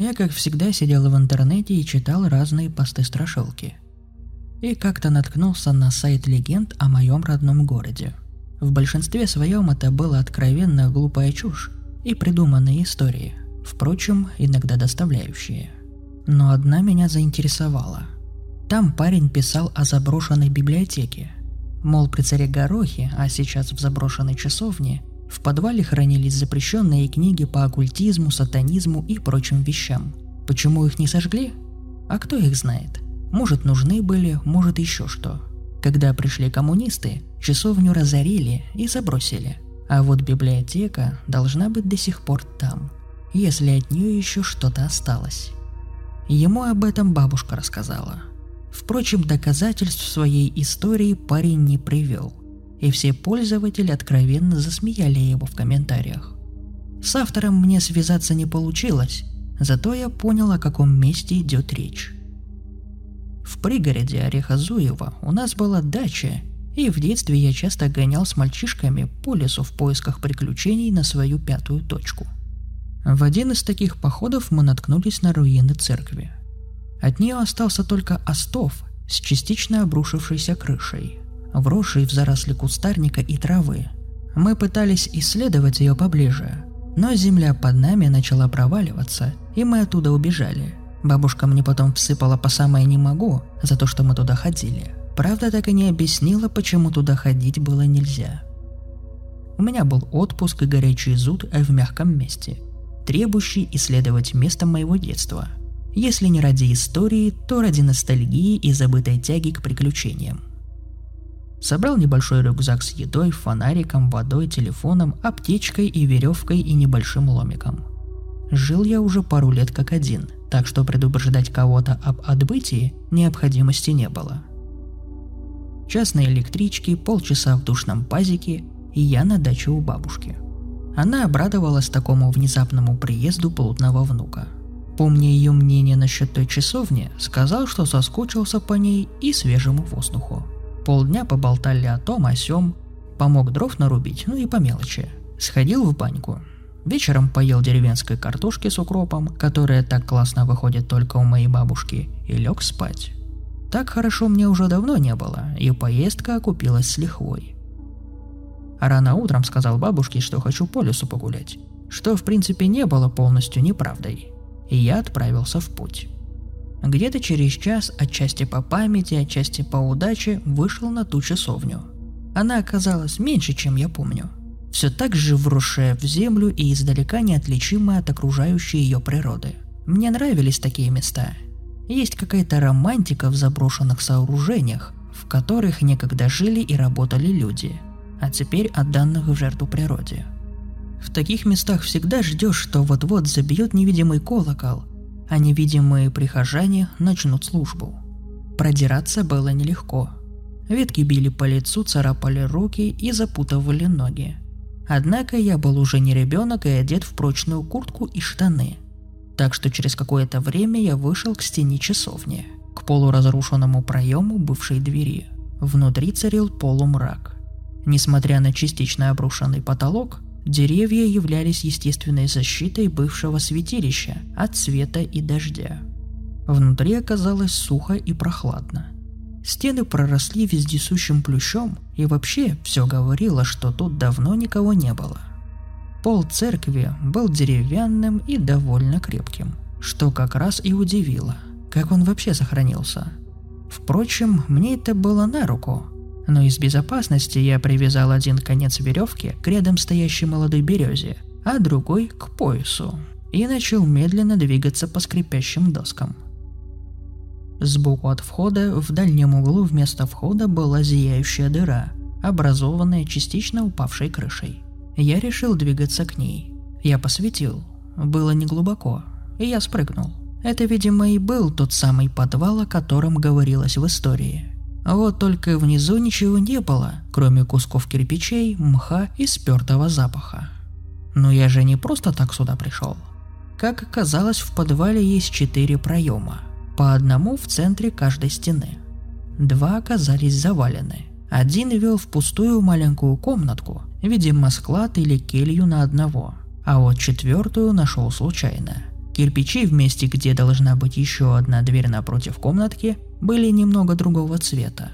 Я, как всегда, сидел в интернете и читал разные посты-страшилки. И как-то наткнулся на сайт легенд о моем родном городе. В большинстве своем это была откровенно глупая чушь и придуманные истории, впрочем, иногда доставляющие. Но одна меня заинтересовала. Там парень писал о заброшенной библиотеке. Мол, при царе Горохе, а сейчас в заброшенной часовне, в подвале хранились запрещенные книги по оккультизму, сатанизму и прочим вещам. Почему их не сожгли? А кто их знает? Может, нужны были, может, еще что. Когда пришли коммунисты, часовню разорили и забросили. А вот библиотека должна быть до сих пор там, если от нее еще что-то осталось. Ему об этом бабушка рассказала. Впрочем, доказательств своей истории парень не привел и все пользователи откровенно засмеяли его в комментариях. С автором мне связаться не получилось, зато я понял, о каком месте идет речь. В пригороде Орехозуева у нас была дача, и в детстве я часто гонял с мальчишками по лесу в поисках приключений на свою пятую точку. В один из таких походов мы наткнулись на руины церкви. От нее остался только остов с частично обрушившейся крышей – вросшей в заросли кустарника и травы. Мы пытались исследовать ее поближе, но земля под нами начала проваливаться, и мы оттуда убежали. Бабушка мне потом всыпала по самое не могу за то, что мы туда ходили. Правда, так и не объяснила, почему туда ходить было нельзя. У меня был отпуск и горячий зуд в мягком месте, требующий исследовать место моего детства. Если не ради истории, то ради ностальгии и забытой тяги к приключениям. Собрал небольшой рюкзак с едой, фонариком, водой, телефоном, аптечкой и веревкой и небольшим ломиком. Жил я уже пару лет как один, так что предупреждать кого-то об отбытии необходимости не было. Час на электричке, полчаса в душном пазике, и я на даче у бабушки. Она обрадовалась такому внезапному приезду плотного внука. Помня ее мнение насчет той часовни, сказал, что соскучился по ней и свежему воздуху. Полдня поболтали о том, о сём, помог дров нарубить, ну и по мелочи. Сходил в баньку. Вечером поел деревенской картошки с укропом, которая так классно выходит только у моей бабушки, и лег спать. Так хорошо мне уже давно не было, и поездка окупилась с лихвой. Рано утром сказал бабушке, что хочу по лесу погулять, что в принципе не было полностью неправдой. И я отправился в путь. Где-то через час, отчасти по памяти, отчасти по удаче, вышел на ту часовню. Она оказалась меньше, чем я помню. Все так же вросшая в землю и издалека неотличимая от окружающей ее природы. Мне нравились такие места. Есть какая-то романтика в заброшенных сооружениях, в которых некогда жили и работали люди, а теперь отданных в жертву природе. В таких местах всегда ждешь, что вот-вот забьет невидимый колокол, а невидимые прихожане начнут службу. Продираться было нелегко. Ветки били по лицу, царапали руки и запутывали ноги. Однако я был уже не ребенок и одет в прочную куртку и штаны. Так что через какое-то время я вышел к стене часовни, к полуразрушенному проему бывшей двери. Внутри царил полумрак. Несмотря на частично обрушенный потолок, Деревья являлись естественной защитой бывшего святилища от света и дождя. Внутри оказалось сухо и прохладно. Стены проросли вездесущим плющом, и вообще все говорило, что тут давно никого не было. Пол церкви был деревянным и довольно крепким, что как раз и удивило, как он вообще сохранился. Впрочем, мне это было на руку – но из безопасности я привязал один конец веревки к рядом стоящей молодой березе, а другой к поясу. и начал медленно двигаться по скрипящим доскам. Сбоку от входа в дальнем углу вместо входа была зияющая дыра, образованная частично упавшей крышей. Я решил двигаться к ней. Я посветил. Было неглубоко, и я спрыгнул. Это, видимо, и был тот самый подвал, о котором говорилось в истории. Вот только внизу ничего не было, кроме кусков кирпичей, мха и спертого запаха. Но я же не просто так сюда пришел. Как оказалось, в подвале есть четыре проема, по одному в центре каждой стены. Два оказались завалены. Один вел в пустую маленькую комнатку, видимо склад или келью на одного, а вот четвертую нашел случайно. Кирпичи в месте, где должна быть еще одна дверь напротив комнатки, были немного другого цвета.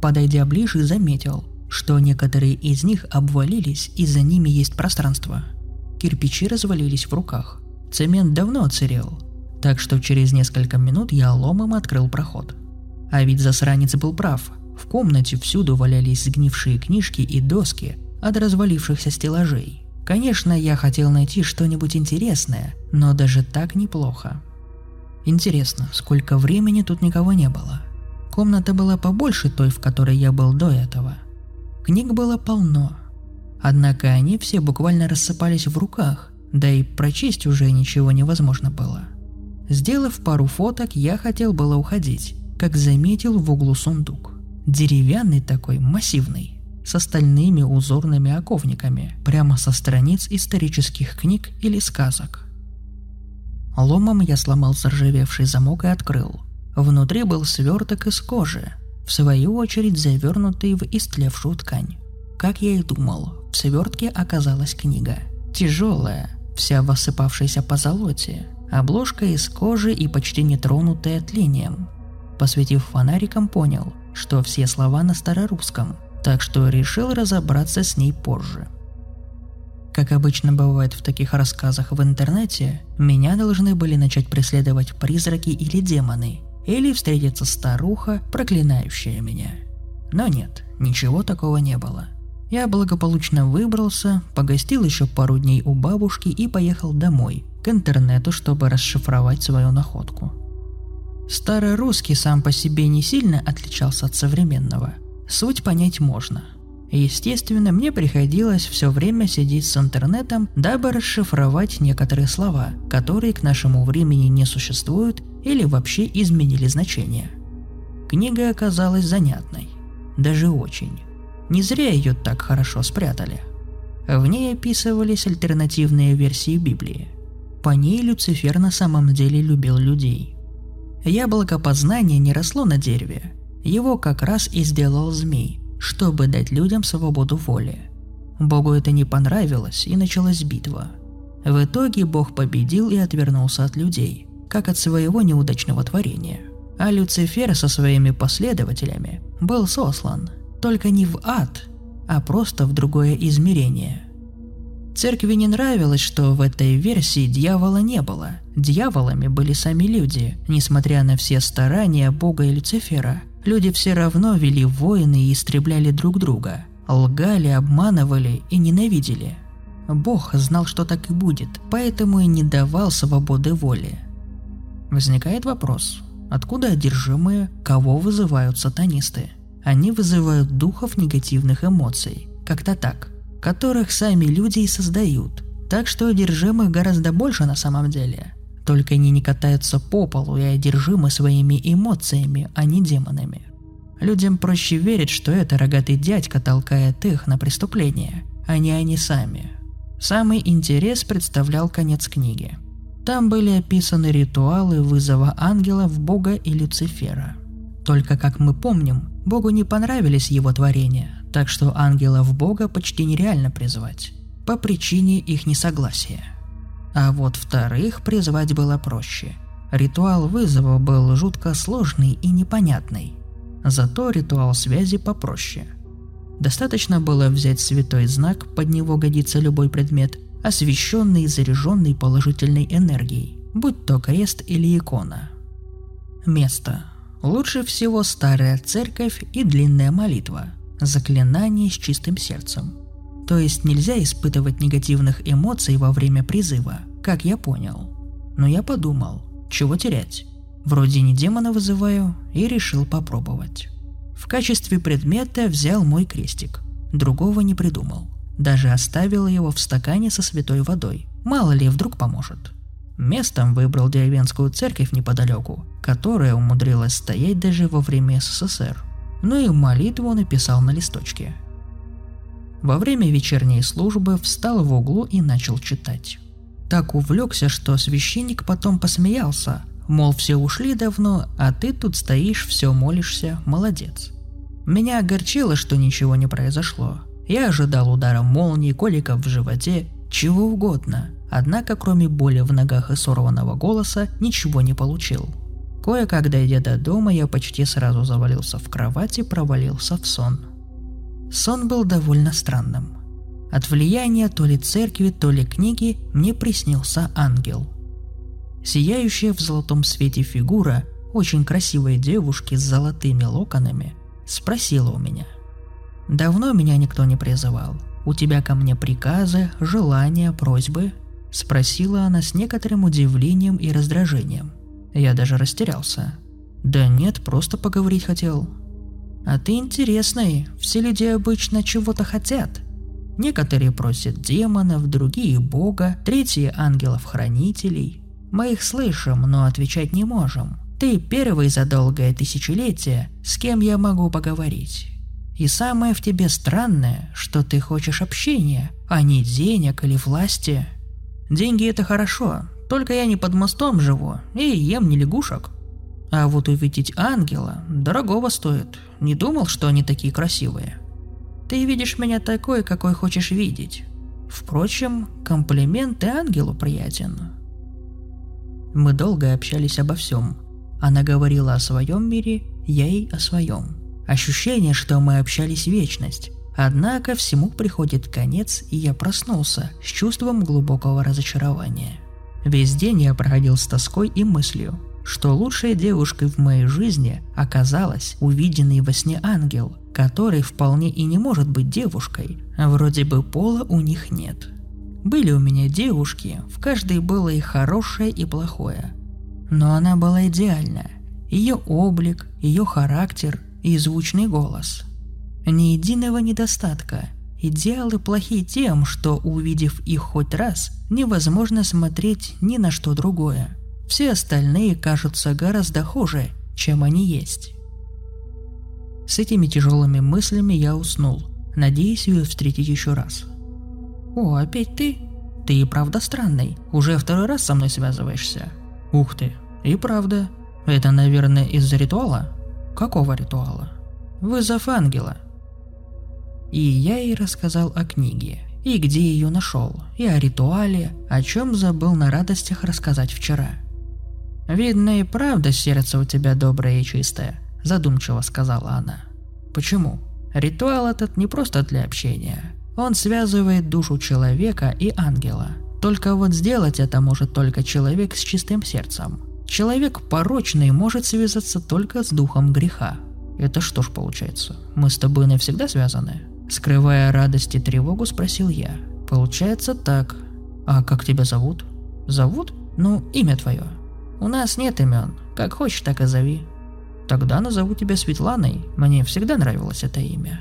Подойдя ближе, заметил, что некоторые из них обвалились и за ними есть пространство. Кирпичи развалились в руках. Цемент давно оцерел, так что через несколько минут я ломом открыл проход. А ведь засранец был прав. В комнате всюду валялись сгнившие книжки и доски от развалившихся стеллажей. Конечно, я хотел найти что-нибудь интересное, но даже так неплохо. Интересно, сколько времени тут никого не было. Комната была побольше той, в которой я был до этого. Книг было полно. Однако они все буквально рассыпались в руках, да и прочесть уже ничего невозможно было. Сделав пару фоток, я хотел было уходить, как заметил в углу сундук. Деревянный такой, массивный, с остальными узорными оковниками, прямо со страниц исторических книг или сказок. Ломом я сломал заржавевший замок и открыл. Внутри был сверток из кожи, в свою очередь завернутый в истлевшую ткань. Как я и думал, в свертке оказалась книга. Тяжелая, вся в осыпавшейся позолоте, обложка из кожи и почти не тронутая тлением. Посветив фонариком, понял, что все слова на старорусском, так что решил разобраться с ней позже. Как обычно бывает в таких рассказах в интернете, меня должны были начать преследовать призраки или демоны, или встретиться старуха, проклинающая меня. Но нет, ничего такого не было – я благополучно выбрался, погостил еще пару дней у бабушки и поехал домой, к интернету, чтобы расшифровать свою находку. Старый русский сам по себе не сильно отличался от современного. Суть понять можно. Естественно, мне приходилось все время сидеть с интернетом, дабы расшифровать некоторые слова, которые к нашему времени не существуют или вообще изменили значение. Книга оказалась занятной. Даже очень. Не зря ее так хорошо спрятали. В ней описывались альтернативные версии Библии. По ней Люцифер на самом деле любил людей. Яблоко познания не росло на дереве. Его как раз и сделал змей, чтобы дать людям свободу воли. Богу это не понравилось, и началась битва. В итоге Бог победил и отвернулся от людей, как от своего неудачного творения. А Люцифер со своими последователями был сослан – только не в ад, а просто в другое измерение. Церкви не нравилось, что в этой версии дьявола не было. Дьяволами были сами люди, несмотря на все старания Бога и Люцифера. Люди все равно вели войны и истребляли друг друга. Лгали, обманывали и ненавидели. Бог знал, что так и будет, поэтому и не давал свободы воли. Возникает вопрос, откуда одержимые, кого вызывают сатанисты – они вызывают духов негативных эмоций, как-то так, которых сами люди и создают. Так что одержимых гораздо больше на самом деле. Только они не катаются по полу и одержимы своими эмоциями, а не демонами. Людям проще верить, что это рогатый дядька толкает их на преступление, а не они сами. Самый интерес представлял конец книги. Там были описаны ритуалы вызова ангелов, бога и Люцифера. Только, как мы помним, Богу не понравились его творения, так что ангелов Бога почти нереально призвать, по причине их несогласия. А вот вторых призвать было проще. Ритуал вызова был жутко сложный и непонятный, зато ритуал связи попроще. Достаточно было взять святой знак, под него годится любой предмет, освещенный и заряженный положительной энергией, будь то крест или икона. Место – Лучше всего старая церковь и длинная молитва, заклинание с чистым сердцем. То есть нельзя испытывать негативных эмоций во время призыва, как я понял. Но я подумал, чего терять. Вроде не демона вызываю, и решил попробовать. В качестве предмета взял мой крестик. Другого не придумал. Даже оставил его в стакане со святой водой. Мало ли, вдруг поможет. Местом выбрал деревенскую церковь неподалеку, которая умудрилась стоять даже во время СССР. Ну и молитву написал на листочке. Во время вечерней службы встал в углу и начал читать. Так увлекся, что священник потом посмеялся, мол, все ушли давно, а ты тут стоишь, все молишься, молодец. Меня огорчило, что ничего не произошло. Я ожидал удара молнии, коликов в животе, чего угодно, однако кроме боли в ногах и сорванного голоса ничего не получил. Кое-как дойдя до дома, я почти сразу завалился в кровать и провалился в сон. Сон был довольно странным. От влияния то ли церкви, то ли книги мне приснился ангел. Сияющая в золотом свете фигура очень красивой девушки с золотыми локонами спросила у меня. «Давно меня никто не призывал. У тебя ко мне приказы, желания, просьбы?» Спросила она с некоторым удивлением и раздражением. Я даже растерялся. «Да нет, просто поговорить хотел», а ты интересный, все люди обычно чего-то хотят. Некоторые просят демонов, другие бога, третьи ангелов-хранителей. Мы их слышим, но отвечать не можем. Ты первый за долгое тысячелетие, с кем я могу поговорить. И самое в тебе странное, что ты хочешь общения, а не денег или власти. Деньги это хорошо, только я не под мостом живу и ем не лягушек. А вот увидеть ангела дорогого стоит. Не думал, что они такие красивые. Ты видишь меня такой, какой хочешь видеть. Впрочем, комплимент и ангелу приятен. Мы долго общались обо всем. Она говорила о своем мире, я ей о своем. Ощущение, что мы общались вечность. Однако всему приходит конец, и я проснулся с чувством глубокого разочарования. Весь день я проходил с тоской и мыслью, что лучшей девушкой в моей жизни оказалась увиденный во сне ангел, который вполне и не может быть девушкой, а вроде бы пола у них нет. Были у меня девушки, в каждой было и хорошее, и плохое. Но она была идеальна. Ее облик, ее характер и звучный голос. Ни единого недостатка. Идеалы плохи тем, что, увидев их хоть раз, невозможно смотреть ни на что другое. Все остальные кажутся гораздо хуже, чем они есть. С этими тяжелыми мыслями я уснул, надеясь ее встретить еще раз. «О, опять ты? Ты и правда странный. Уже второй раз со мной связываешься?» «Ух ты, и правда. Это, наверное, из-за ритуала?» «Какого ритуала?» «Вызов ангела». И я ей рассказал о книге, и где ее нашел, и о ритуале, о чем забыл на радостях рассказать вчера – «Видно и правда сердце у тебя доброе и чистое», – задумчиво сказала она. «Почему? Ритуал этот не просто для общения. Он связывает душу человека и ангела. Только вот сделать это может только человек с чистым сердцем. Человек порочный может связаться только с духом греха. Это что ж получается? Мы с тобой навсегда связаны? Скрывая радость и тревогу, спросил я. Получается так. А как тебя зовут? Зовут? Ну, имя твое. У нас нет имен. Как хочешь, так и зови. Тогда назову тебя Светланой. Мне всегда нравилось это имя.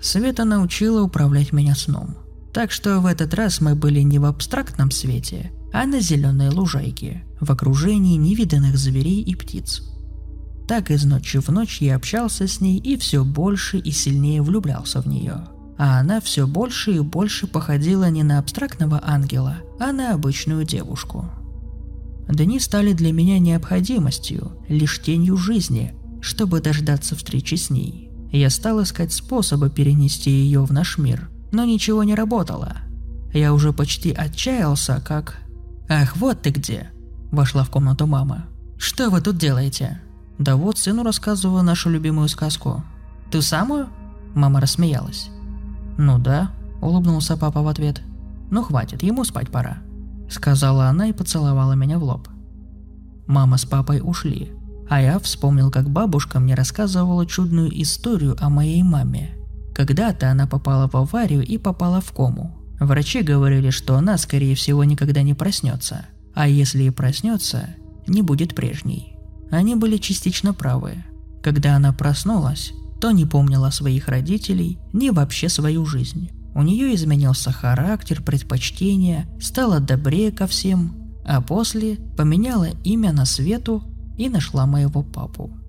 Света научила управлять меня сном. Так что в этот раз мы были не в абстрактном свете, а на зеленой лужайке, в окружении невиданных зверей и птиц. Так из ночи в ночь я общался с ней и все больше и сильнее влюблялся в нее. А она все больше и больше походила не на абстрактного ангела, а на обычную девушку – Дни стали для меня необходимостью, лишь тенью жизни, чтобы дождаться встречи с ней. Я стал искать способы перенести ее в наш мир, но ничего не работало. Я уже почти отчаялся, как... «Ах, вот ты где!» – вошла в комнату мама. «Что вы тут делаете?» «Да вот сыну рассказываю нашу любимую сказку». «Ту самую?» Мама рассмеялась. «Ну да», – улыбнулся папа в ответ. «Ну хватит, ему спать пора» сказала она и поцеловала меня в лоб. Мама с папой ушли, а я вспомнил, как бабушка мне рассказывала чудную историю о моей маме. Когда-то она попала в аварию и попала в кому. Врачи говорили, что она, скорее всего, никогда не проснется, а если и проснется, не будет прежней. Они были частично правы. Когда она проснулась, то не помнила своих родителей, ни вообще свою жизнь. У нее изменился характер, предпочтения, стала добрее ко всем, а после поменяла имя на Свету и нашла моего папу.